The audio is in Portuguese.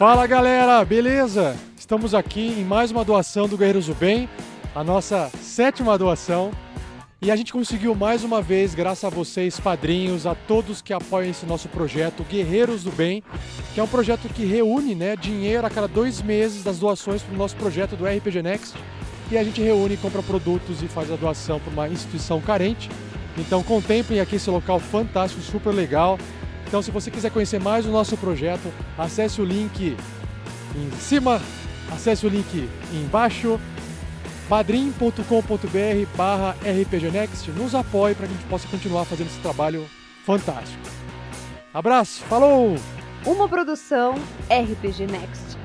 Fala galera, beleza? Estamos aqui em mais uma doação do Guerreiros do Bem, a nossa sétima doação. E a gente conseguiu mais uma vez, graças a vocês, padrinhos, a todos que apoiam esse nosso projeto, Guerreiros do Bem, que é um projeto que reúne né, dinheiro a cada dois meses das doações para o nosso projeto do RPG Next. E a gente reúne, compra produtos e faz a doação para uma instituição carente. Então contemplem aqui esse local fantástico, super legal. Então se você quiser conhecer mais o nosso projeto, acesse o link em cima, acesse o link embaixo padrim.com.br barra rpgnext, nos apoie para que a gente possa continuar fazendo esse trabalho fantástico. Abraço, falou! Uma produção RPG Next.